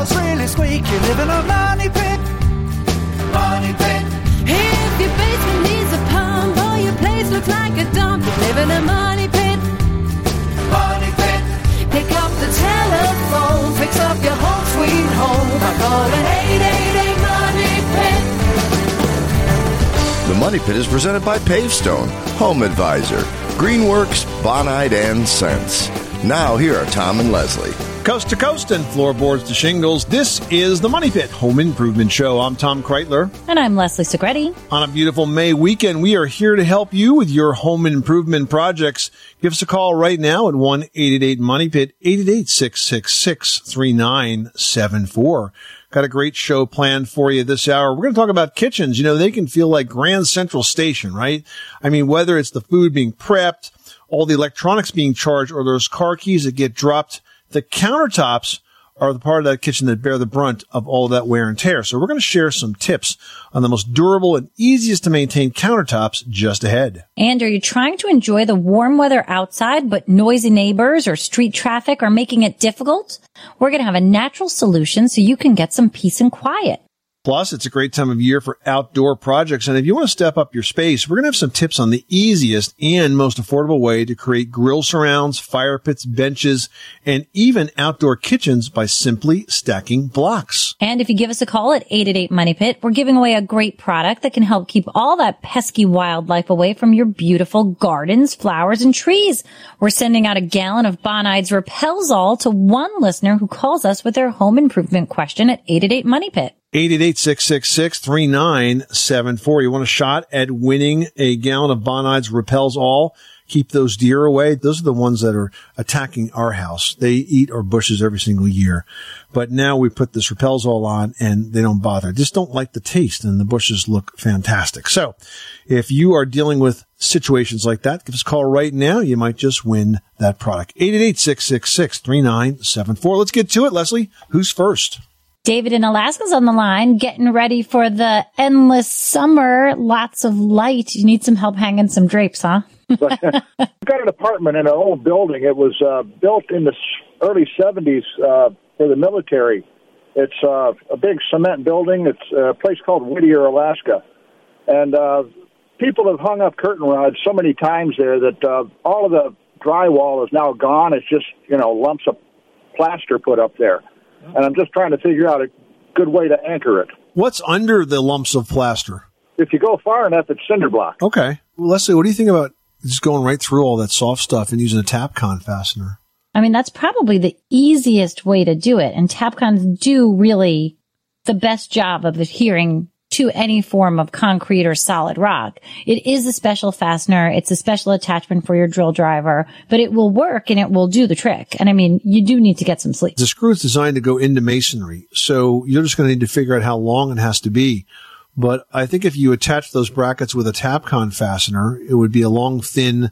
your floor's really squeaky, live in a money pit. Money pit. If your basement needs a pump or your place looks like a dump, you live in a money pit. Money pit. Pick up the telephone, fix up your home sweet home by calling 888 Money Pit. The Money Pit is presented by Pavestone, Home Advisor, Greenworks, Bonide, and Sense. Now, here are Tom and Leslie. Coast to coast and floorboards to shingles, this is the Money Pit Home Improvement Show. I'm Tom Kraeutler. And I'm Leslie Segrete. On a beautiful May weekend, we are here to help you with your home improvement projects. Give us a call right now at 1-888-MONEY-PIT, 888-666-3974. Got a great show planned for you this hour. We're going to talk about kitchens. You know, they can feel like Grand Central Station, right? I mean, whether it's the food being prepped, all the electronics being charged, or those car keys that get dropped, the countertops are the part of that kitchen that bear the brunt of all that wear and tear. So we're going to share some tips on the most durable and easiest to maintain countertops just ahead. And are you trying to enjoy the warm weather outside, but noisy neighbors or street traffic are making it difficult? We're going to have a natural solution so you can get some peace and quiet. Plus, it's a great time of year for outdoor projects. And if you want to step up your space, we're going to have some tips on the easiest and most affordable way to create grill surrounds, fire pits, benches, and even outdoor kitchens by simply stacking blocks. And if you give us a call at 888 Money Pit, we're giving away a great product that can help keep all that pesky wildlife away from your beautiful gardens, flowers, and trees. We're sending out a gallon of Bonide's Repels All to one listener who calls us with their home improvement question at 888 Money Pit. 888-666-3974. You want a shot at winning a gallon of Bonide's repels all? Keep those deer away. Those are the ones that are attacking our house. They eat our bushes every single year. But now we put this repels all on and they don't bother. Just don't like the taste and the bushes look fantastic. So if you are dealing with situations like that, give us a call right now. You might just win that product. 888-666-3974. Let's get to it, Leslie. Who's first? David in Alaska's on the line, getting ready for the endless summer. Lots of light. You need some help hanging some drapes, huh? Got an apartment in an old building. It was uh, built in the early 70s uh, for the military. It's uh, a big cement building. It's a place called Whittier, Alaska. And uh, people have hung up curtain rods so many times there that uh, all of the drywall is now gone. It's just, you know, lumps of plaster put up there. And I'm just trying to figure out a good way to anchor it. What's under the lumps of plaster? If you go far enough, it's cinder block. Okay. Well, Leslie, what do you think about just going right through all that soft stuff and using a Tapcon fastener? I mean, that's probably the easiest way to do it. And Tapcons do really the best job of adhering to any form of concrete or solid rock. It is a special fastener. It's a special attachment for your drill driver, but it will work and it will do the trick. And I mean, you do need to get some sleep. The screw is designed to go into masonry, so you're just going to need to figure out how long it has to be. But I think if you attach those brackets with a Tapcon fastener, it would be a long, thin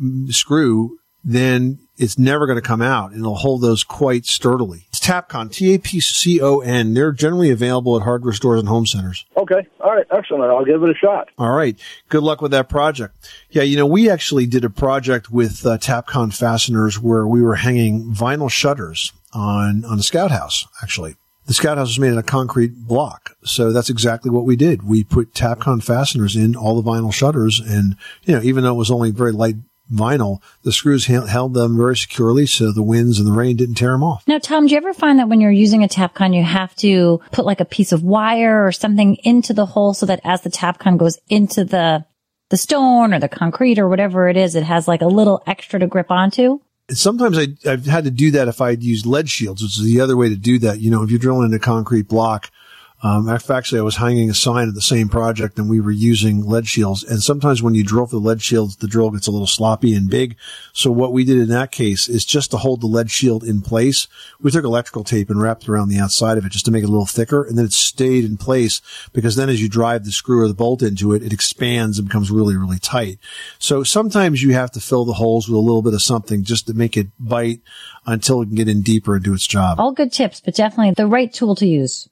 mm, screw. Then it's never going to come out, and it'll hold those quite sturdily. Tapcon, T-A-P-C-O-N. They're generally available at hardware stores and home centers. Okay. All right. Excellent. I'll give it a shot. All right. Good luck with that project. Yeah, you know, we actually did a project with uh, Tapcon fasteners where we were hanging vinyl shutters on on a scout house. Actually, the scout house was made in a concrete block, so that's exactly what we did. We put Tapcon fasteners in all the vinyl shutters, and you know, even though it was only very light vinyl, the screws held them very securely, so the winds and the rain didn't tear them off. Now, Tom, do you ever find that when you're using a Tapcon, you have to put like a piece of wire or something into the hole so that as the Tapcon goes into the the stone or the concrete or whatever it is, it has like a little extra to grip onto? sometimes I, I've had to do that if I'd used lead shields, which is the other way to do that. You know, if you're drilling in a concrete block, Um, actually, I was hanging a sign at the same project and we were using lead shields. And sometimes when you drill for the lead shields, the drill gets a little sloppy and big. So what we did in that case is just to hold the lead shield in place. We took electrical tape and wrapped around the outside of it just to make it a little thicker. And then it stayed in place because then as you drive the screw or the bolt into it, it expands and becomes really, really tight. So sometimes you have to fill the holes with a little bit of something just to make it bite until it can get in deeper and do its job. All good tips, but definitely the right tool to use.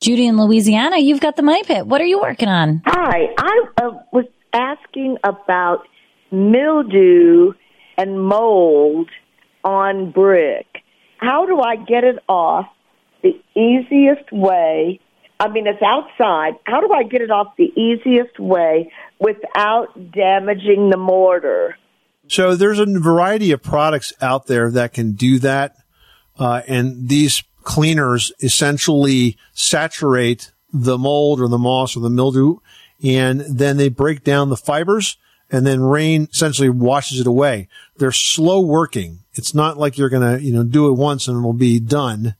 Judy in Louisiana, you've got the money pit. What are you working on? Hi, I uh, was asking about mildew and mold on brick. How do I get it off the easiest way? I mean, it's outside. How do I get it off the easiest way without damaging the mortar? So there's a variety of products out there that can do that. Uh, and these cleaners essentially saturate the mold or the moss or the mildew and then they break down the fibers and then rain essentially washes it away. They're slow working. It's not like you're going to, you know, do it once and it'll be done.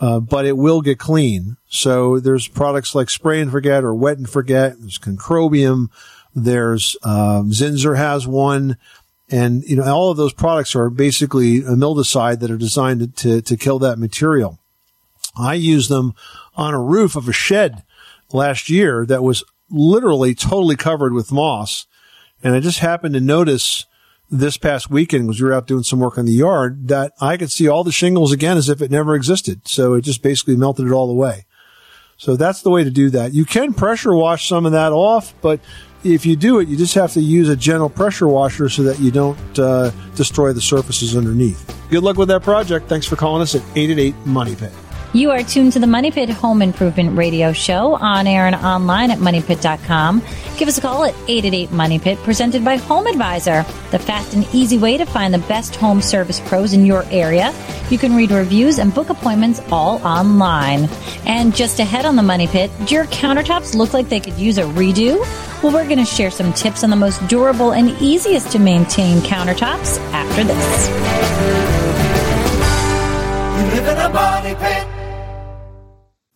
Uh, but it will get clean. So there's products like spray and forget or wet and forget. There's concrobium. There's, um, Zinsser has one. And, you know, all of those products are basically a mildewcide that are designed to, to, to kill that material. I used them on a roof of a shed last year that was literally totally covered with moss. And I just happened to notice this past weekend because we were out doing some work on the yard that I could see all the shingles again as if it never existed. So it just basically melted it all away. So that's the way to do that. You can pressure wash some of that off, but if you do it, you just have to use a gentle pressure washer so that you don't uh, destroy the surfaces underneath. Good luck with that project. Thanks for calling us at 888 Money Pit. You are tuned to the Money Pit Home Improvement Radio Show on air and online at moneypit.com. Give us a call at 888 Money Pit, presented by Home Advisor, the fast and easy way to find the best home service pros in your area. You can read reviews and book appointments all online. And just ahead on the Money Pit, do your countertops look like they could use a redo? Well, we're going to share some tips on the most durable and easiest to maintain countertops after this. You live in a money pit.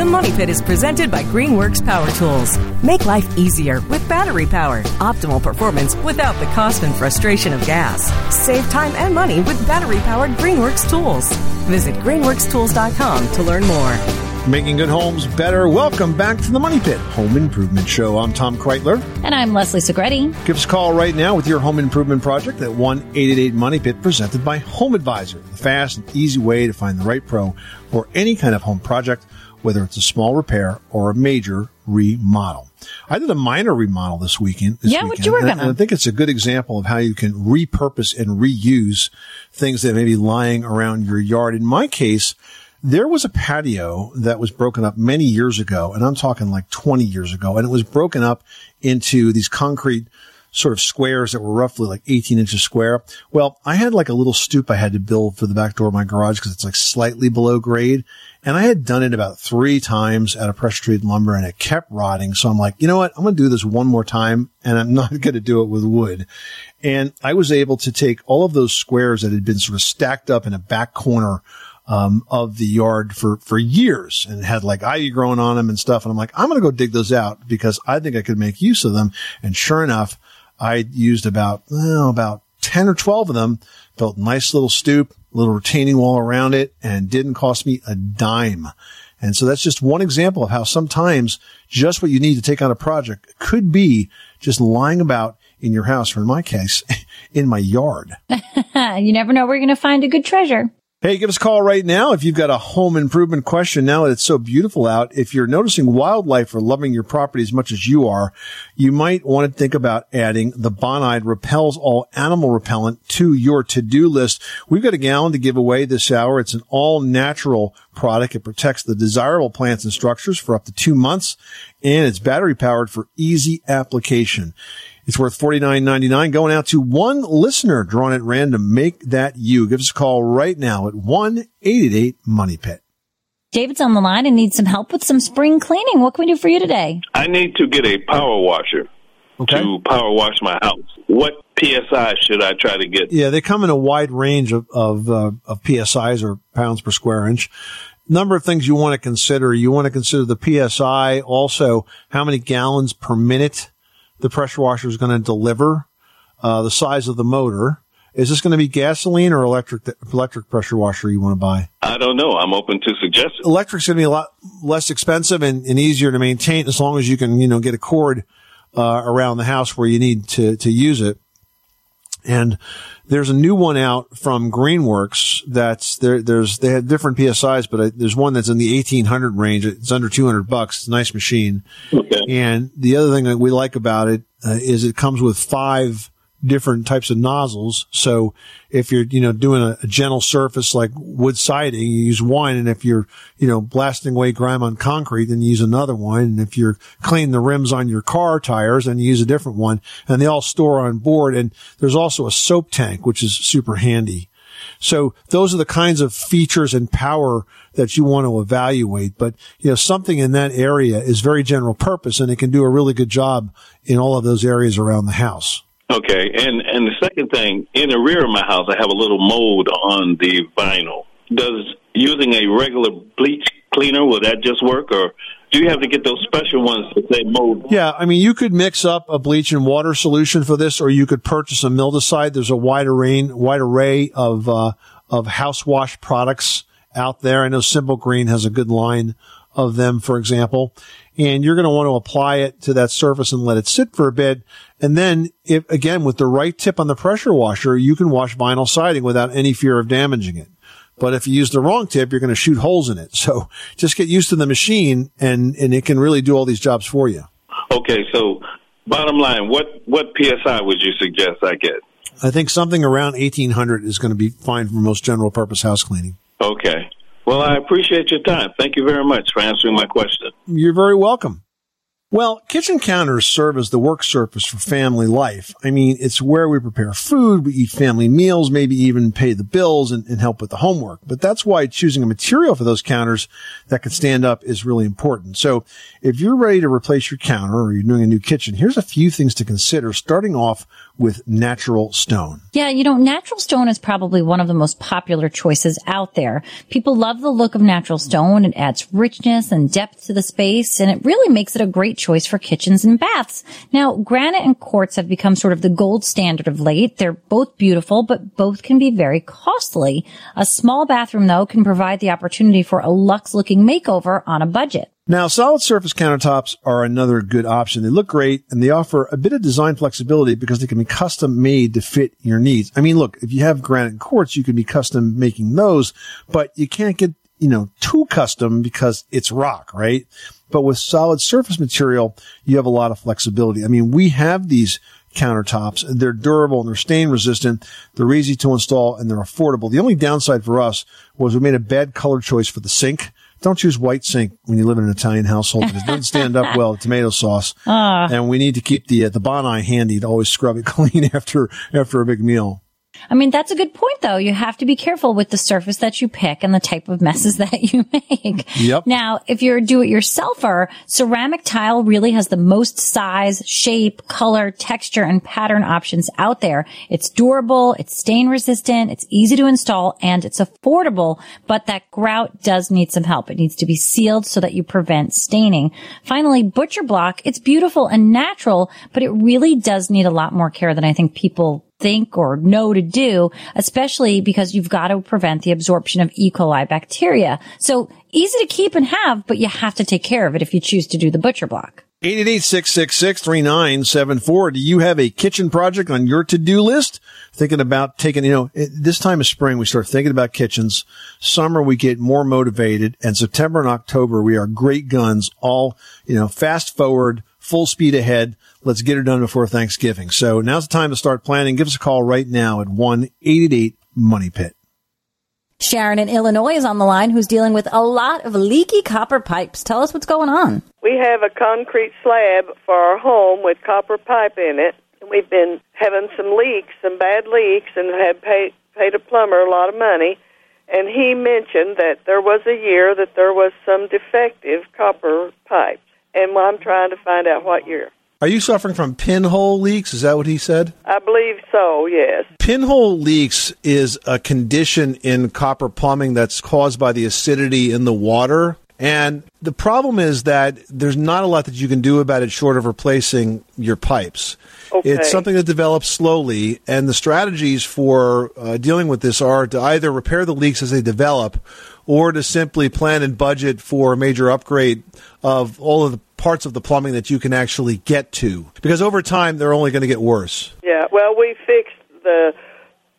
The Money Pit is presented by Greenworks Power Tools. Make life easier with battery power. Optimal performance without the cost and frustration of gas. Save time and money with battery powered Greenworks tools. Visit greenworkstools.com to learn more. Making good homes better. Welcome back to the Money Pit Home Improvement Show. I'm Tom Kraeutler. And I'm Leslie Segrete. Give us a call right now with your home improvement project at 1 888 Money Pit, presented by Home Advisor, the fast and easy way to find the right pro for any kind of home project, whether it's a small repair or a major remodel. I did a minor remodel this weekend. This Yeah, you work and I- on? and I think it's a good example of how you can repurpose and reuse things that may be lying around your yard. In my case, there was a patio that was broken up many years ago, and I'm talking like 20 years ago, and it was broken up into these concrete sort of squares that were roughly like 18 inches square. Well, I had like a little stoop I had to build for the back door of my garage because it's like slightly below grade. And I had done it about three times out of pressure treated lumber and it kept rotting. So I'm like, you know what? I'm going to do this one more time and I'm not going to do it with wood. And I was able to take all of those squares that had been sort of stacked up in a back corner um, of the yard for, for years and had like ivy growing on them and stuff. And I'm like, I'm going to go dig those out because I think I could make use of them. And sure enough, I used about, well, about 10 or 12 of them, built a nice little stoop, little retaining wall around it and didn't cost me a dime. And so that's just one example of how sometimes just what you need to take on a project could be just lying about in your house, or in my case, in my yard. you never know where you're going to find a good treasure. Hey, give us a call right now if you've got a home improvement question now that it's so beautiful out. If you're noticing wildlife or loving your property as much as you are, you might want to think about adding the Bonide Repels All Animal Repellent to your to-do list. We've got a gallon to give away this hour. It's an all natural product. It protects the desirable plants and structures for up to two months and it's battery powered for easy application. It's worth $49.99 going out to one listener drawn at random. Make that you. Give us a call right now at 1-888-MONEY-PIT. David's on the line and needs some help with some spring cleaning. What can we do for you today? I need to get a power washer Okay. to power wash my house. What PSI should I try to get? Yeah, they come in a wide range of of, uh, of psi's or pounds per square inch. Number of things you want to consider. You want to consider the psi, also how many gallons per minute the pressure washer is going to deliver, uh, the size of the motor. Is this going to be gasoline or electric electric pressure washer you want to buy? I don't know. I'm open to suggestions. Electric's going to be a lot less expensive and, and easier to maintain as long as you can, you know, get a cord uh, around the house where you need to to use it. And there's a new one out from Greenworks that's there. There's they have different psi's, but uh, there's one that's in the 1800 range. It's under 200 bucks. It's a nice machine. Okay. And the other thing that we like about it uh, is it comes with five different types of nozzles. So if you're, you know, doing a, a gentle surface like wood siding, you use one. And if you're, you know, blasting away grime on concrete, then you use another one. And if you're cleaning the rims on your car tires, then you use a different one. And they all store on board. And there's also a soap tank, which is super handy. So those are the kinds of features and power that you want to evaluate. But, you know, something in that area is very general purpose and it can do a really good job in all of those areas around the house. Okay. And and the second thing, in the rear of my house, I have a little mold on the vinyl. Does using a regular bleach cleaner will that just work, or do you have to get those special ones to say mold? Yeah, I mean, you could mix up a bleach and water solution for this, or you could purchase a mildewcide. There's a wide array, wide array of uh, of house wash products out there. I know Simple Green has a good line of them, for example. And you're going to want to apply it to that surface and let it sit for a bit. And then, if again with the right tip on the pressure washer, you can wash vinyl siding without any fear of damaging it. But if you use the wrong tip, you're going to shoot holes in it. So just get used to the machine and, and it can really do all these jobs for you. Okay. So, bottom line, what what PSI would you suggest I get? I think something around 1800 is going to be fine for most general purpose house cleaning. Okay. Well, I appreciate your time. Thank you very much for answering my question. You're very welcome. Well, kitchen counters serve as the work surface for family life. I mean, it's where we prepare food, we eat family meals, maybe even pay the bills and, and, help with the homework. But that's why choosing a material for those counters that can stand up is really important. So if you're ready to replace your counter or you're doing a new kitchen, here's a few things to consider, starting off with natural stone. Yeah, you know, natural stone is probably one of the most popular choices out there. People love the look of natural stone. It adds richness and depth to the space, and it really makes it a great choice for kitchens and baths. Now, granite and quartz have become sort of the gold standard of late. They're both beautiful, but both can be very costly. A small bathroom, though, can provide the opportunity for a luxe looking makeover on a budget. Now, solid surface countertops are another good option. They look great and they offer a bit of design flexibility because they can be custom made to fit your needs. I mean, look, if you have granite quartz, you can be custom making those, but you can't get, you know, too custom because it's rock, right? But with solid surface material, you have a lot of flexibility. I mean, we have these countertops. They're durable and they're stain resistant. They're easy to install and they're affordable. The only downside for us was we made a bad color choice for the sink don't use white sink when you live in an Italian household because it doesn't stand up well with tomato sauce. Ah. And we need to keep the uh, the Bon Ami handy to always scrub it clean after after a big meal. I mean, that's a good point though. You have to be careful with the surface that you pick and the type of messes that you make. Yep. Now, if you're a do-it-yourselfer, ceramic tile really has the most size, shape, color, texture, and pattern options out there. It's durable, it's stain resistant, it's easy to install, and it's affordable, but that grout does need some help. It needs to be sealed so that you prevent staining. Finally, butcher block, it's beautiful and natural, but it really does need a lot more care than I think people think or know to do, especially because you've got to prevent the absorption of E. coli bacteria. So easy to keep and have, but you have to take care of it if you choose to do the butcher block. 888-666-3974. Do you have a kitchen project on your to-do list? Thinking about taking, you know, this time of spring, we start thinking about kitchens. Summer, we get more motivated. And September and October, we are great guns, all, you know, fast forward, full speed ahead. Let's get it done before Thanksgiving. So now's the time to start planning. Give us a call right now at 1-888-MONEY-PIT. Sharon in Illinois is on the line who's dealing with a lot of leaky copper pipes. Tell us what's going on. We have a concrete slab for our home with copper pipe in it. We've been having some leaks, some bad leaks, and had paid paid a plumber a lot of money. And he mentioned that there was a year that there was some defective copper pipes, and I'm trying to find out what year. Are you suffering from pinhole leaks? Is that what he said? I believe so. Yes. Pinhole leaks is a condition in copper plumbing that's caused by the acidity in the water. And the problem is that there's not a lot that you can do about it short of replacing your pipes. Okay. It's something that develops slowly, and the strategies for uh, dealing with this are to either repair the leaks as they develop or to simply plan and budget for a major upgrade of all of the parts of the plumbing that you can actually get to. Because over time, they're only going to get worse. Yeah. Well, we fixed the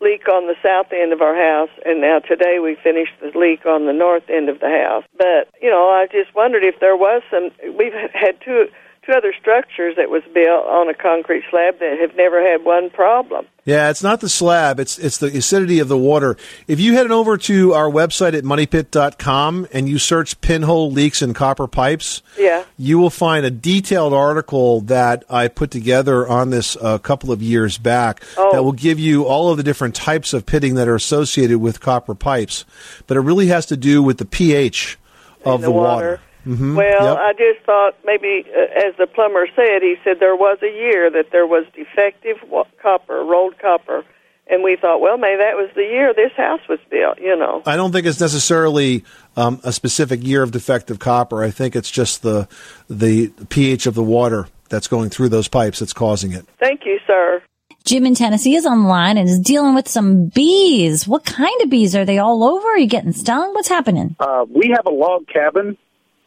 leak on the south end of our house, and now today we finished the leak on the north end of the house. But you know, I just wondered if there was some. We've had two two other structures that was built on a concrete slab that have never had one problem. Yeah, it's not the slab, it's it's the acidity of the water. If you head over to our website at moneypit.com and you search pinhole leaks in copper pipes, Yeah. you will find a detailed article that I put together on this a couple of years back Oh. that will give you all of the different types of pitting that are associated with copper pipes. But it really has to do with the pH of the the, water. Mhm. Well, Yep. I just thought maybe, uh, as the plumber said, he said there was a year that there was defective wa- copper, rolled copper, and we thought, well, maybe that was the year this house was built. You know. I don't think it's necessarily um, a specific year of defective copper. I think it's just the the pH of the water that's going through those pipes that's causing it. Thank you, sir. Jim in Tennessee is online and is dealing with some bees. What kind of bees? Are they all over? Are you getting stung? What's happening? Uh, we have a log cabin,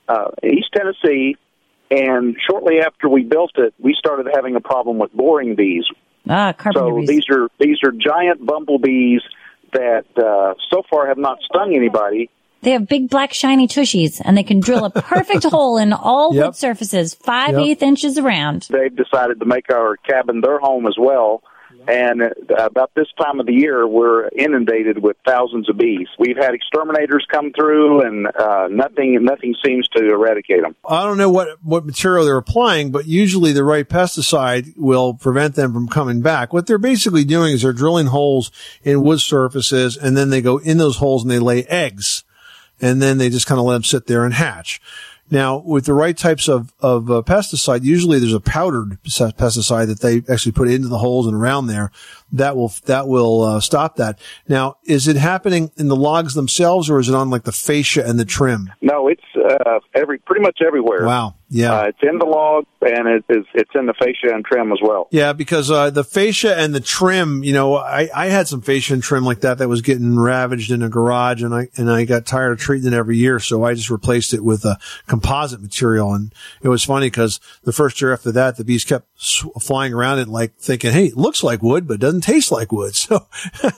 uh, East Tennessee, and shortly after we built it, we started having a problem with boring bees. Ah, carpenter So bees. these are these are giant bumblebees that uh, so far have not stung anybody. They have big black shiny tushies and they can drill a perfect hole in all Yep. wood surfaces, five Yep. eighth inches around. They've decided to make our cabin their home as well. And uh, about this time of the year, we're inundated with thousands of bees. We've had exterminators come through, and uh, nothing nothing seems to eradicate them. I don't know what, what material they're applying, but usually the right pesticide will prevent them from coming back. What they're basically doing is they're drilling holes in wood surfaces and then they go in those holes and they lay eggs and then they just kind of let them sit there and hatch. Now, with the right types of, of uh, pesticide, usually there's a powdered pesticide that they actually put into the holes and around there that will, that will uh, stop that. Now, is it happening in the logs themselves or is it on like the fascia and the trim? No, it's uh, every pretty much everywhere. Wow. Yeah. Uh, it's in the log, and it is, it's in the fascia and trim as well. Yeah, because uh, the fascia and the trim, you know, I, I had some fascia and trim like that that was getting ravaged in a garage, and I and I got tired of treating it every year, so I just replaced it with a composite material. And it was funny because the first year after that, the bees kept sw- flying around it, like thinking, "Hey, it looks like wood, but it doesn't taste like wood." So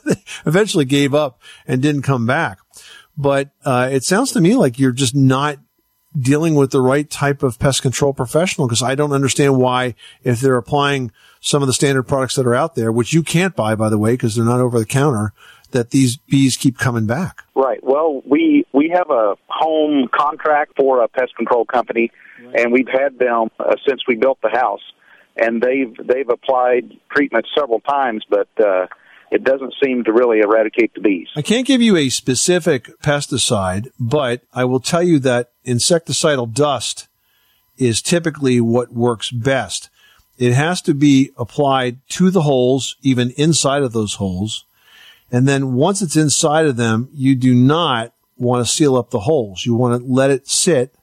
they eventually gave up and didn't come back. But uh, it sounds to me like you're just not dealing with the right type of pest control professional because I don't understand why if they're applying some of the standard products that are out there, which you can't buy by the way because they're not over the counter, that these bees keep coming back? Right. Well, we we have a home contract for a pest control company, and we've had them uh, since we built the house, and they've they've applied treatment several times, but uh, it doesn't seem to really eradicate the bees. I can't give you a specific pesticide, but I will tell you that insecticidal dust is typically what works best. It has to be applied to the holes, even inside of those holes. And then once it's inside of them, you do not want to seal up the holes. You want to let it sit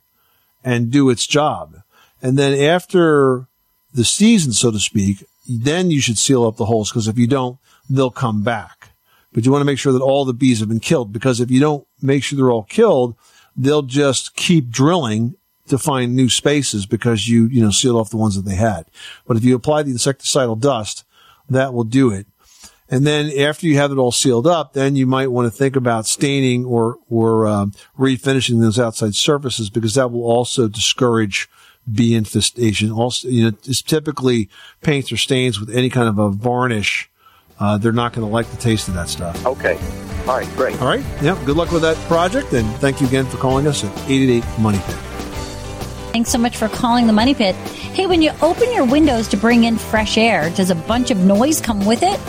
and do its job. And then after the season, so to speak, then you should seal up the holes because if you don't, they'll come back. But you want to make sure that all the bees have been killed because if you don't make sure they're all killed, they'll just keep drilling to find new spaces because you, you know, sealed off the ones that they had. But if you apply the insecticidal dust, that will do it. And then after you have it all sealed up, then you might want to think about staining or, or, um, refinishing those outside surfaces because that will also discourage bee infestation. Also, you know, it's typically paints or stains with any kind of a varnish. Uh, they're not going to like the taste of that stuff. Okay. All right. Great. All right. Yeah. Good luck with that project. And thank you again for calling us at 888 Money Pit. Thanks so much for calling the Money Pit. Hey, when you open your windows to bring in fresh air, does a bunch of noise come with it?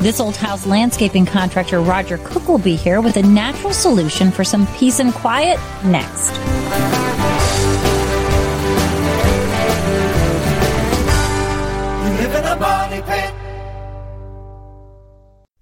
This old house landscaping contractor Roger Cook will be here with a natural solution for some peace and quiet next.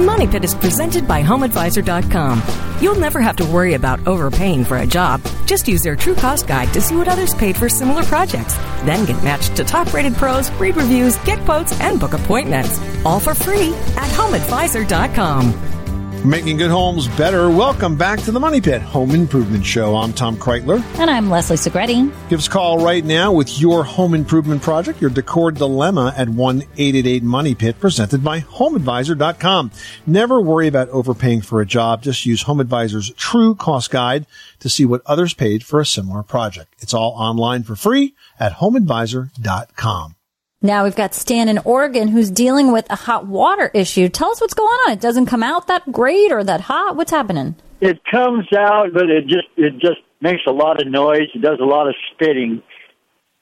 The Money Pit is presented by HomeAdvisor.com. You'll never have to worry about overpaying for a job. Just use their True Cost Guide to see what others paid for similar projects. Then get matched to top rated pros, read reviews, get quotes, and book appointments. All for free at HomeAdvisor.com. Making good homes better. Welcome back to the Money Pit Home Improvement Show. I'm Tom Kraeutler. And I'm Leslie Segrete. Give us a call right now with your home improvement project, your decor dilemma at 1-888 Money Pit, presented by HomeAdvisor.com. Never worry about overpaying for a job. Just use HomeAdvisor's True Cost Guide to see what others paid for a similar project. It's all online for free at HomeAdvisor.com. Now we've got Stan in Oregon who's dealing with a hot water issue. Tell us what's going on. It doesn't come out that great or that hot. What's happening? It comes out, but it just it just makes a lot of noise. It does a lot of spitting,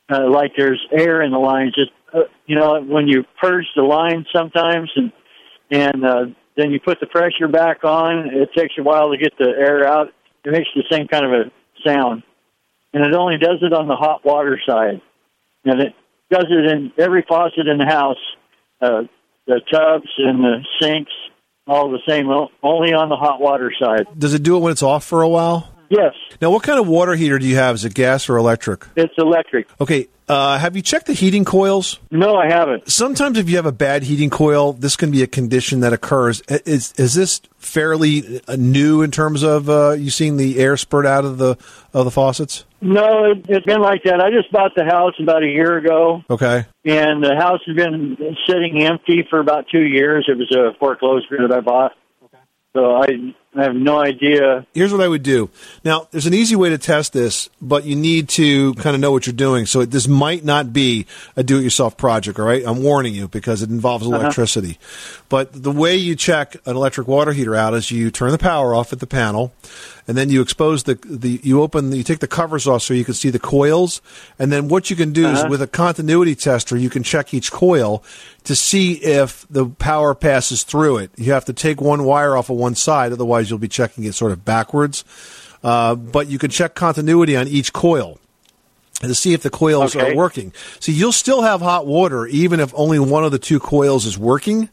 uh, like there's air in the lines. Just uh, you know, when you purge the line sometimes, and and uh, then you put the pressure back on, it takes a while to get the air out. It makes the same kind of a sound, and it only does it on the hot water side. And it does it in every faucet in the house, uh, the tubs and the sinks, all the same, only on the hot water side. Does it do it when it's off for a while? Yes, Now, what kind of water heater do you have? Is it gas or electric? it's electric. Okay. Uh, have you checked the heating coils? No, I haven't. Sometimes if you have a bad heating coil, this can be a condition that occurs. Is is this fairly uh, new in terms of uh, you seeing the air spurt out of the of the faucets? No, it, it's been like that. I just bought the house about a year ago, Okay. and the house has been sitting empty for about two years. It was a foreclosure that I bought. Okay. So I I have no idea. Here's what I would do. Now, there's an easy way to test this, but you need to kind of know what you're doing. So this might not be a do-it-yourself project. All right, I'm warning you because it involves Uh-huh. electricity. But the way you check an electric water heater out is you turn the power off at the panel, and then you expose the the you open you take the covers off so you can see the coils, and then what you can do is Uh-huh. with a continuity tester you can check each coil to see if the power passes through it. You have to take one wire off of one side, otherwise you'll be checking it sort of backwards. Uh, but you can check continuity on each coil to see if the coils Okay. are working. So you'll still have hot water even if only one of the two coils is working.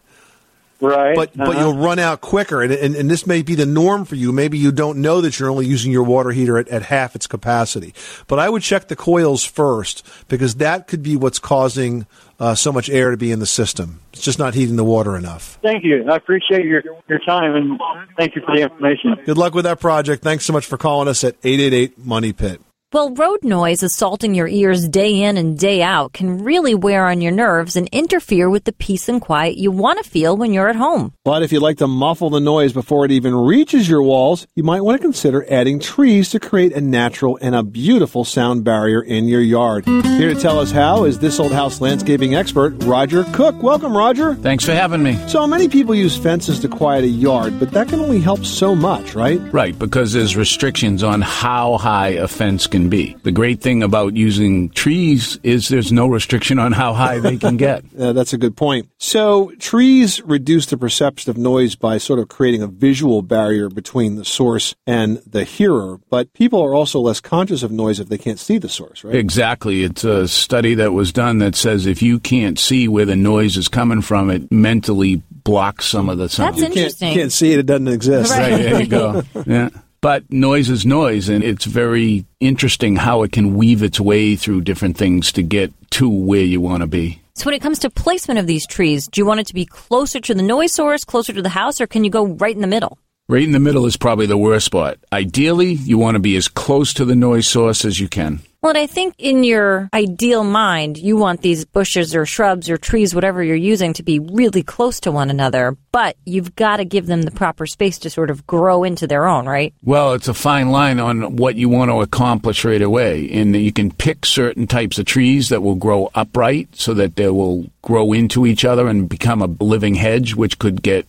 Right. But but uh-huh. you'll run out quicker, and, and and this may be the norm for you. Maybe you don't know that you're only using your water heater at, at half its capacity. But I would check the coils first because that could be what's causing uh, so much air to be in the system. It's just not heating the water enough. Thank you. I appreciate your your time and thank you for the information. Good luck with that project. Thanks so much for calling us at eight eight eight Money Pit. Well, road noise assaulting your ears day in and day out can really wear on your nerves and interfere with the peace and quiet you want to feel when you're at home. But if you'd like to muffle the noise before it even reaches your walls, you might want to consider adding trees to create a natural and a beautiful sound barrier in your yard. Here to tell us how is this old house landscaping expert, Roger Cook. Welcome, Roger. Thanks for having me. So many people use fences to quiet a yard, but that can only help so much, right? Right, because there's restrictions on how high a fence can be. The great thing about using trees is there's no restriction on how high they can get. Uh, that's a good point. So, trees reduce the perception of noise by sort of creating a visual barrier between the source and the hearer, but people are also less conscious of noise if they can't see the source, right? Exactly. It's a study that was done that says if you can't see where the noise is coming from, it mentally blocks some of the sound. That's interesting. Can't see it, it doesn't exist. Right, there you go. Yeah. But noise is noise, and it's very interesting how it can weave its way through different things to get to where you want to be. So, when it comes to placement of these trees, do you want it to be closer to the noise source, closer to the house, or can you go right in the middle? Right in the middle is probably the worst spot. Ideally, you want to be as close to the noise source as you can. Well, I think in your ideal mind, you want these bushes or shrubs or trees, whatever you're using, to be really close to one another, but you've got to give them the proper space to sort of grow into their own, right? Well, it's a fine line on what you want to accomplish right away. And you can pick certain types of trees that will grow upright so that they will grow into each other and become a living hedge, which could get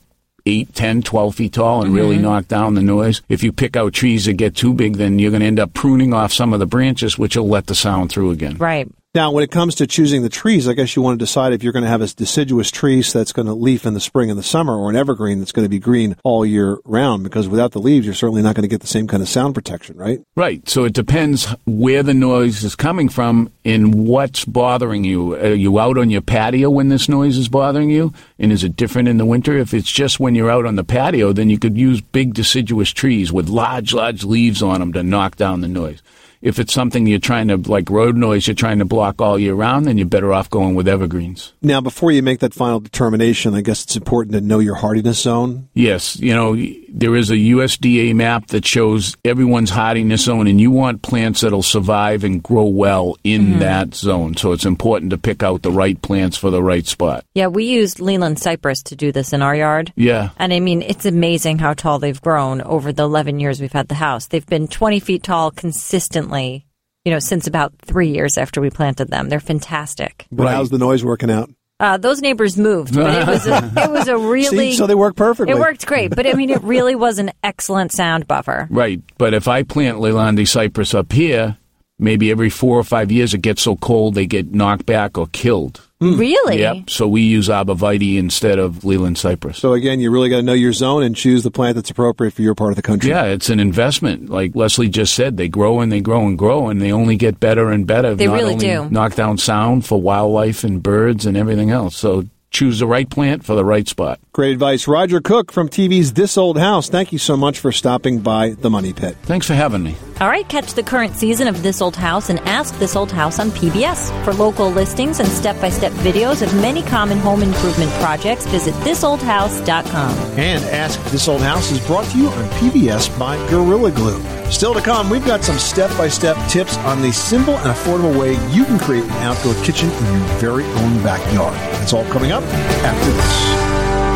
8, 10, 12 feet tall and really Mm-hmm. knock down the noise. If you pick out trees that get too big, then you're going to end up pruning off some of the branches, which will let the sound through again. Right. Now, when it comes to choosing the trees, I guess you want to decide if you're going to have a deciduous tree that's going to leaf in the spring and the summer, or an evergreen that's going to be green all year round. Because without the leaves, you're certainly not going to get the same kind of sound protection, right? Right. So it depends where the noise is coming from and what's bothering you. Are you out on your patio when this noise is bothering you? And is it different in the winter? If it's just when you're out on the patio, then you could use big deciduous trees with large, large leaves on them to knock down the noise. If it's something you're trying to, like road noise, you're trying to block all year round, then you're better off going with evergreens. Now, before you make that final determination, I guess it's important to know your hardiness zone. Yes, you know, there is a USDA map that shows everyone's hardiness zone, and you want plants that'll survive and grow well in mm-hmm. that zone. So it's important to pick out the right plants for the right spot. Yeah, we used Leyland cypress to do this in our yard. Yeah. And I mean, it's amazing how tall they've grown over the 11 years we've had the house. They've been 20 feet tall consistently, you know, since about three years after we planted them. They're fantastic. But how's the noise working out? Uh, those neighbors moved, but it was a, it was a really See, so they work perfectly. It worked great, but I mean, it really was an excellent sound buffer. Right. But if I plant Leilandi cypress up here, maybe every four or five years it gets so cold they get knocked back or killed. Hmm. Really? Yep. So we use arborvitae instead of Leyland cypress. So again, you really got to know your zone and choose the plant that's appropriate for your part of the country. Yeah, it's an investment. Like Leslie just said, they grow and they grow and grow, and they only get better and better. They Not really only do. Knock down sound for wildlife and birds and everything else. So choose the right plant for the right spot. Great advice. Roger Cook from TV's This Old House. Thank you so much for stopping by the Money Pit. Thanks for having me. All right, catch the current season of This Old House and Ask This Old House on PBS. For local listings and step by step videos of many common home improvement projects, visit thisoldhouse.com. And Ask This Old House is brought to you on PBS by Gorilla Glue. Still to come, we've got some step by step tips on the simple and affordable way you can create an outdoor kitchen in your very own backyard. That's all coming up after this.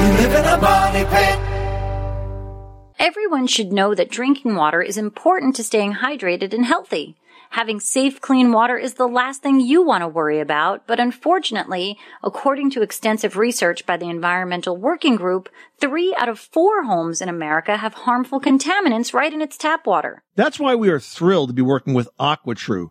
You live in a money pit. Everyone should know that drinking water is important to staying hydrated and healthy. Having safe, clean water is the last thing you want to worry about, but unfortunately, according to extensive research by the Environmental Working Group, three out of four homes in America have harmful contaminants right in its tap water. That's why we are thrilled to be working with AquaTrue.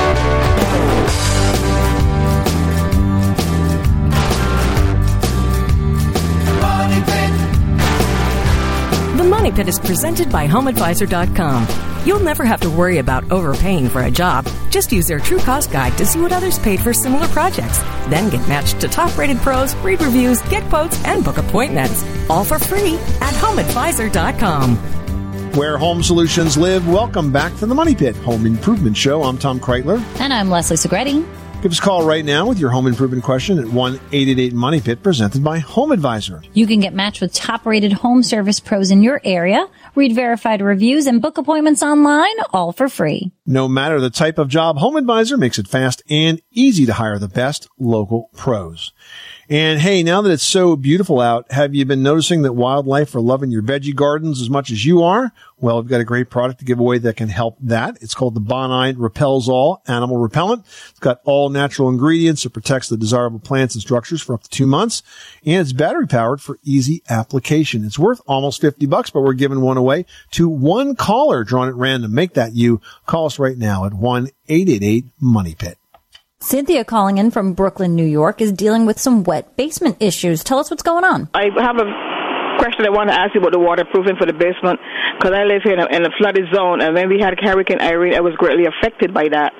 Money Pit is presented by HomeAdvisor.com. You'll never have to worry about overpaying for a job. Just use their true cost guide to see what others paid for similar projects. Then get matched to top rated pros, read reviews, get quotes, and book appointments. All for free at HomeAdvisor.com. Where home solutions live, welcome back to the Money Pit Home Improvement Show. I'm Tom Kraeutler. And I'm Leslie Segrete. Give us a call right now with your home improvement question at 1-888 Money Pit presented by Home Advisor. You can get matched with top rated home service pros in your area, read verified reviews and book appointments online, all for free. No matter the type of job, Home Advisor makes it fast and easy to hire the best local pros. And hey, now that it's so beautiful out, have you been noticing that wildlife are loving your veggie gardens as much as you are? Well, we've got a great product to give away that can help that. It's called the Bonide Repels All Animal Repellent. It's got all natural ingredients. It protects the desirable plants and structures for up to two months. And it's battery powered for easy application. It's worth almost 50 bucks, but we're giving one away to one caller drawn at random. Make that you. Call us right now at 1-888-MONEY-PIT. Cynthia calling in from Brooklyn, New York is dealing with some wet basement issues. Tell us what's going on. I have a question I want to ask you about the waterproofing for the basement because I live here in a, in a flooded zone, and when we had Hurricane Irene, I was greatly affected by that.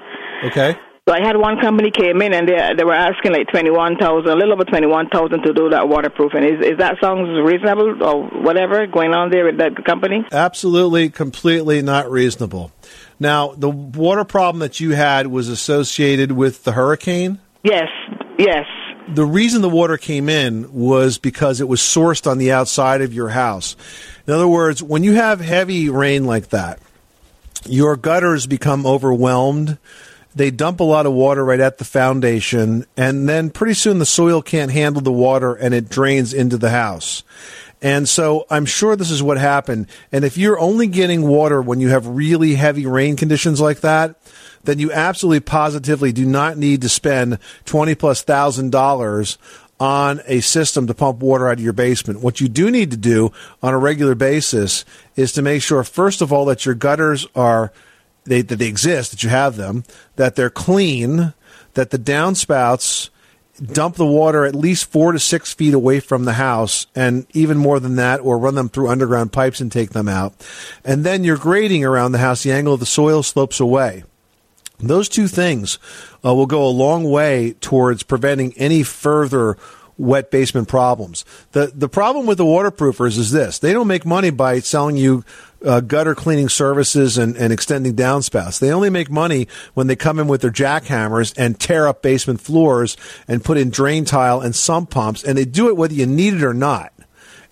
Okay. So I had one company came in and they they were asking like twenty one thousand, a little over twenty one thousand to do that waterproofing. Is is that sounds reasonable or whatever going on there with that company? Absolutely, completely not reasonable. Now, the water problem that you had was associated with the hurricane? Yes, yes. The reason the water came in was because it was sourced on the outside of your house. In other words, when you have heavy rain like that, your gutters become overwhelmed. They dump a lot of water right at the foundation, and then pretty soon the soil can't handle the water and it drains into the house. And so I'm sure this is what happened. And if you're only getting water when you have really heavy rain conditions like that, then you absolutely positively do not need to spend 20 plus thousand dollars on a system to pump water out of your basement. What you do need to do on a regular basis is to make sure, first of all, that your gutters are, they, that they exist, that you have them, that they're clean, that the downspouts dump the water at least four to six feet away from the house, and even more than that, or run them through underground pipes and take them out. And then your grading around the house, the angle of the soil slopes away. Those two things uh, will go a long way towards preventing any further wet basement problems. The the problem with the waterproofers is this: they don't make money by selling you uh, gutter cleaning services and, and extending downspouts. They only make money when they come in with their jackhammers and tear up basement floors and put in drain tile and sump pumps, and they do it whether you need it or not.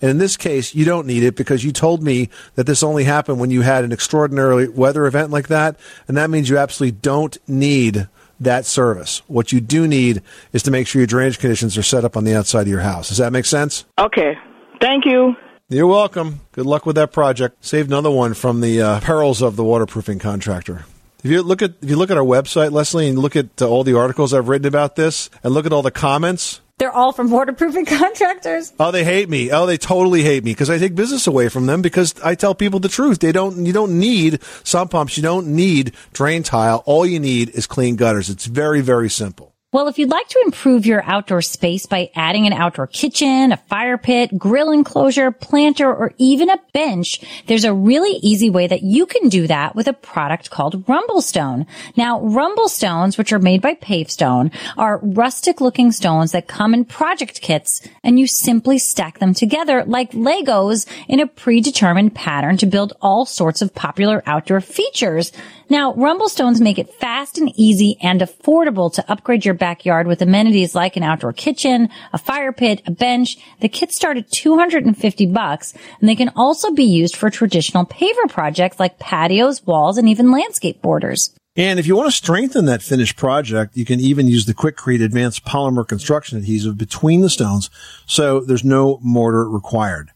And in this case, you don't need it because you told me that this only happened when you had an extraordinary weather event like that. And that means you absolutely don't need that service. What you do need is to make sure your drainage conditions are set up on the outside of your house. Does that make sense? Okay. Thank you. You're welcome. Good luck with that project. Saved another one from the uh, perils of the waterproofing contractor. If you look at if you look at our website, Leslie, and look at uh, all the articles I've written about this, and look at all the comments, They're all from waterproofing contractors. Oh, they hate me. Oh, they totally hate me because I take business away from them because I tell people the truth. They don't, you don't need sump pumps. You don't need drain tile. All you need is clean gutters. It's very, very simple. Well, if you'd like to improve your outdoor space by adding an outdoor kitchen, a fire pit, grill enclosure, planter, or even a bench, there's a really easy way that you can do that with a product called Rumblestone. Now, Rumblestones, which are made by Pavestone, are rustic looking stones that come in project kits and you simply stack them together like Legos in a predetermined pattern to build all sorts of popular outdoor features. Now, Rumblestones make it fast and easy and affordable to upgrade your backyard with amenities like an outdoor kitchen, a fire pit, a bench. The kits start at 250 bucks and they can also be used for traditional paver projects like patios, walls, and even landscape borders. And if you want to strengthen that finished project, you can even use the Quikrete Advanced Polymer Construction Adhesive between the stones, so there's no mortar required.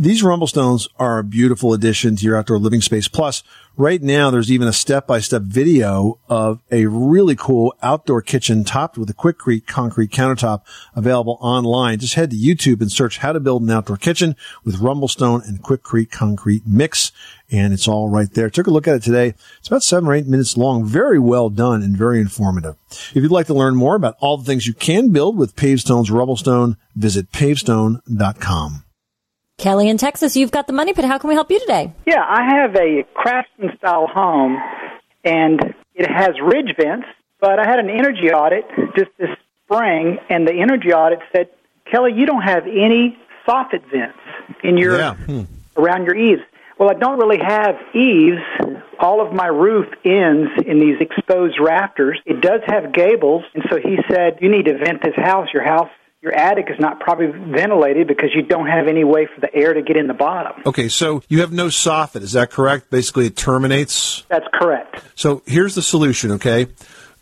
These rumble stones are a beautiful addition to your outdoor living space. Plus, right now there's even a step-by-step video of a really cool outdoor kitchen topped with a Quikrete concrete countertop available online. Just head to YouTube and search how to build an outdoor kitchen with Rumblestone and Quikrete concrete mix. And it's all right there. Took a look at it today. It's about seven or eight minutes long. Very well done and very informative. If you'd like to learn more about all the things you can build with Pavestone's Rumblestone, visit pavestone.com. Kelly in Texas, you've got the money pit. How can we help you today? Yeah, I have a craftsman style home, and it has ridge vents. But I had an energy audit just this spring, and the energy audit said, Kelly, you don't have any soffit vents in your Yeah. Hmm. around your eaves. Well, I don't really have eaves. All of my roof ends in these exposed rafters. It does have gables, and so he said, "You need to vent this house. Your house, your attic is not properly ventilated because you don't have any way for the air to get in the bottom." Okay, so you have no soffit, is that correct? Basically, it terminates. That's correct. So here's the solution, okay?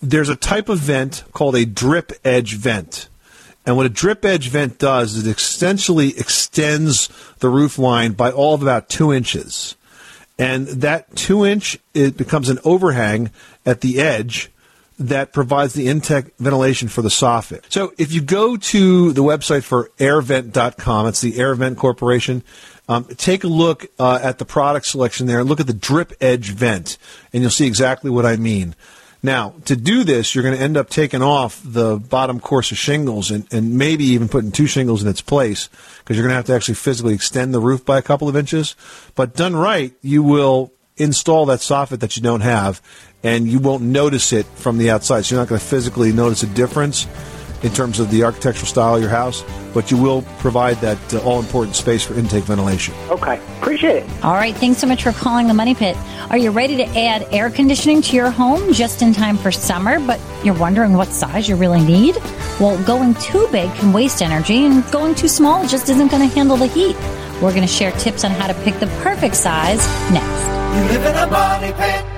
There's a type of vent called a drip edge vent. And what a drip edge vent does is it essentially extends the roof line by all of about two inches. And that two inch, it becomes an overhang at the edge that provides the intake ventilation for the soffit. So if you go to the website for airvent.com, it's the Airvent Corporation, um, take a look uh, at the product selection there and look at the drip edge vent, and you'll see exactly what I mean. Now, to do this, you're going to end up taking off the bottom course of shingles and, and maybe even putting two shingles in its place because you're going to have to actually physically extend the roof by a couple of inches. But done right, you will install that soffit that you don't have and you won't notice it from the outside. So you're not going to physically notice a difference in terms of the architectural style of your house, but you will provide that uh, all important space for intake ventilation. Okay, appreciate it. All right. Thanks so much for calling the Money Pit. Are you ready to add air conditioning to your home just in time for summer, but you're wondering what size you really need? Well, going too big can waste energy, and going too small just isn't going to handle the heat. We're going to share tips on how to pick the perfect size next. You live in a money pit.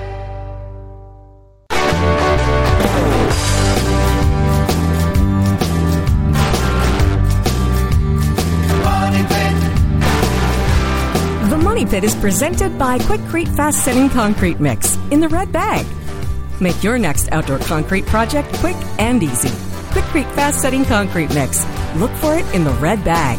The is presented by Quikrete Fast Setting Concrete Mix in the red bag. Make your next outdoor concrete project quick and easy. Quikrete Fast Setting Concrete Mix. Look for it in the red bag.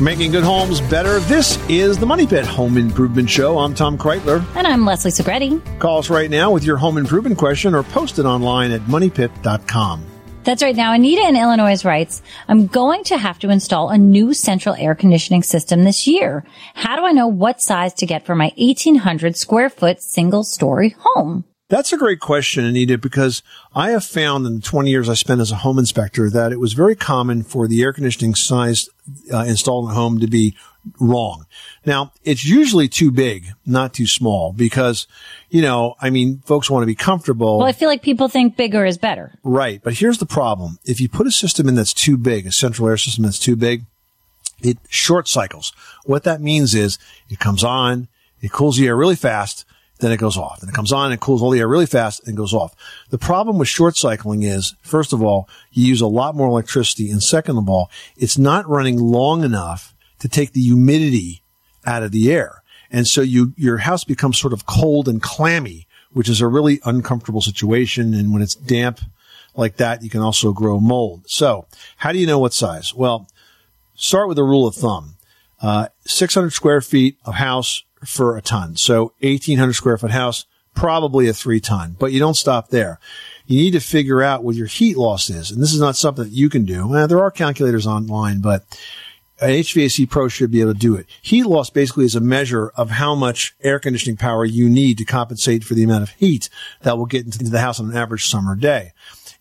Making good homes better. This is the Money Pit Home Improvement Show. I'm Tom Kraeutler. And I'm Leslie Segrete. Call us right now with your home improvement question or post it online at moneypit.com. That's right. Now, Anita in Illinois writes, I'm going to have to install a new central air conditioning system this year. How do I know what size to get for my 1800 square foot single story home? That's a great question, Anita, because I have found in the 20 years I spent as a home inspector that it was very common for the air conditioning size uh, installed in a home to be wrong. Now, it's usually too big, not too small, because, you know, I mean, folks want to be comfortable. Well, I feel like people think bigger is better. Right. But here's the problem. If you put a system in that's too big, a central air system that's too big, it short cycles. What that means is it comes on, it cools the air really fast, then it goes off. And it comes on and it cools all the air really fast and goes off. The problem with short cycling is, first of all, you use a lot more electricity. And second of all, it's not running long enough to take the humidity out of the air. And so you, your house becomes sort of cold and clammy, which is a really uncomfortable situation. And when it's damp like that, you can also grow mold. So how do you know what size? Well, start with a rule of thumb. Uh, 600 square feet of house for a ton. So 1800 square foot house, probably a three ton, but you don't stop there. You need to figure out what your heat loss is. And this is not something that you can do. There are calculators online, but an HVAC pro should be able to do it. Heat loss basically is a measure of how much air conditioning power you need to compensate for the amount of heat that will get into the house on an average summer day.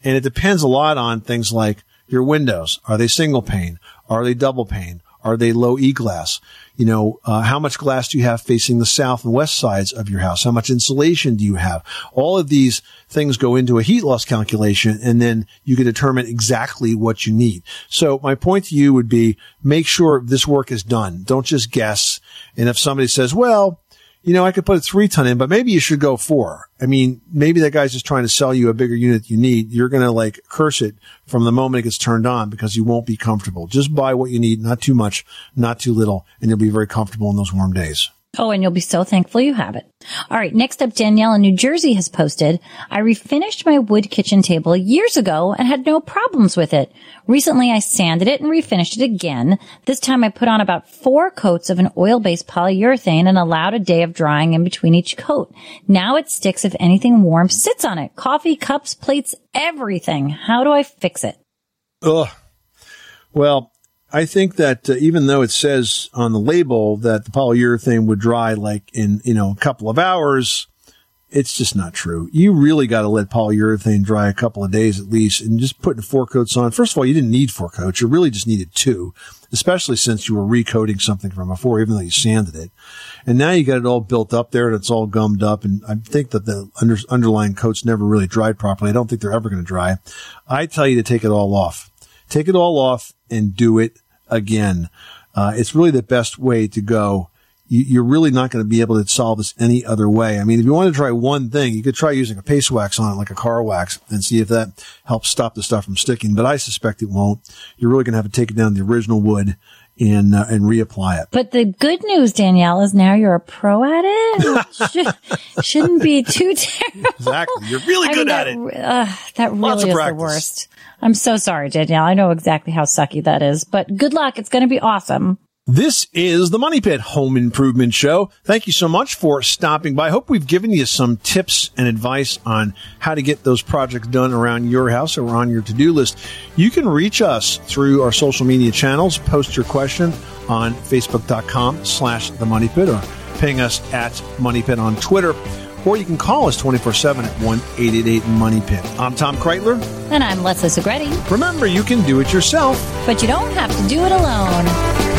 And it depends a lot on things like your windows. Are they single pane? Are they double pane? Are they low E glass? You know, uh, how much glass do you have facing the south and west sides of your house? How much insulation do you have? All of these things go into a heat loss calculation and then you can determine exactly what you need. So my point to you would be make sure this work is done. Don't just guess. And if somebody says, well, you know, I could put a three ton in, but maybe you should go four. I mean, maybe that guy's just trying to sell you a bigger unit you need. You're going to like curse it from the moment it gets turned on because you won't be comfortable. Just buy what you need, not too much, not too little, and you'll be very comfortable in those warm days. Oh, and you'll be so thankful you have it. All right. Next up, Danielle in New Jersey has posted, I refinished my wood kitchen table years ago and had no problems with it. Recently, I sanded it and refinished it again. This time I put on about four coats of an oil-based polyurethane and allowed a day of drying in between each coat. Now it sticks if anything warm sits on it. Coffee, cups, plates, everything. How do I fix it? Ugh. Well, I think that uh, even though it says on the label that the polyurethane would dry like in, you know, a couple of hours, it's just not true. You really got to let polyurethane dry a couple of days at least and just putting four coats on. First of all, you didn't need four coats. You really just needed two, especially since you were recoating something from before, even though you sanded it. And now you got it all built up there and it's all gummed up. And I think that the under, underlying coats never really dried properly. I don't think they're ever going to dry. I tell you to take it all off. Take it all off and do it again. Uh, it's really the best way to go. You, are really not going to be able to solve this any other way. I mean, if you want to try one thing, you could try using a paste wax on it, like a car wax, and see if that helps stop the stuff from sticking. But I suspect it won't. You're really going to have to take it down the original wood and uh, and reapply it. But the good news, Danielle, is now you're a pro at it. Should, shouldn't be too terrible. Exactly, you're really I good mean, at that, it. Uh, that Lots really is the worst. I'm so sorry, Danielle. I know exactly how sucky that is, but good luck. It's going to be awesome. This is the Money Pit Home Improvement Show. Thank you so much for stopping by. I hope we've given you some tips and advice on how to get those projects done around your house or on your to-do list. You can reach us through our social media channels. Post your question on facebook.com slash the Money Pit or ping us at Money Pit on Twitter. Or you can call us 24-7 at 1-888-MONEY-PIT. I'm Tom Kraeutler. And I'm Leslie Segrete. Remember, you can do it yourself. But you don't have to do it alone.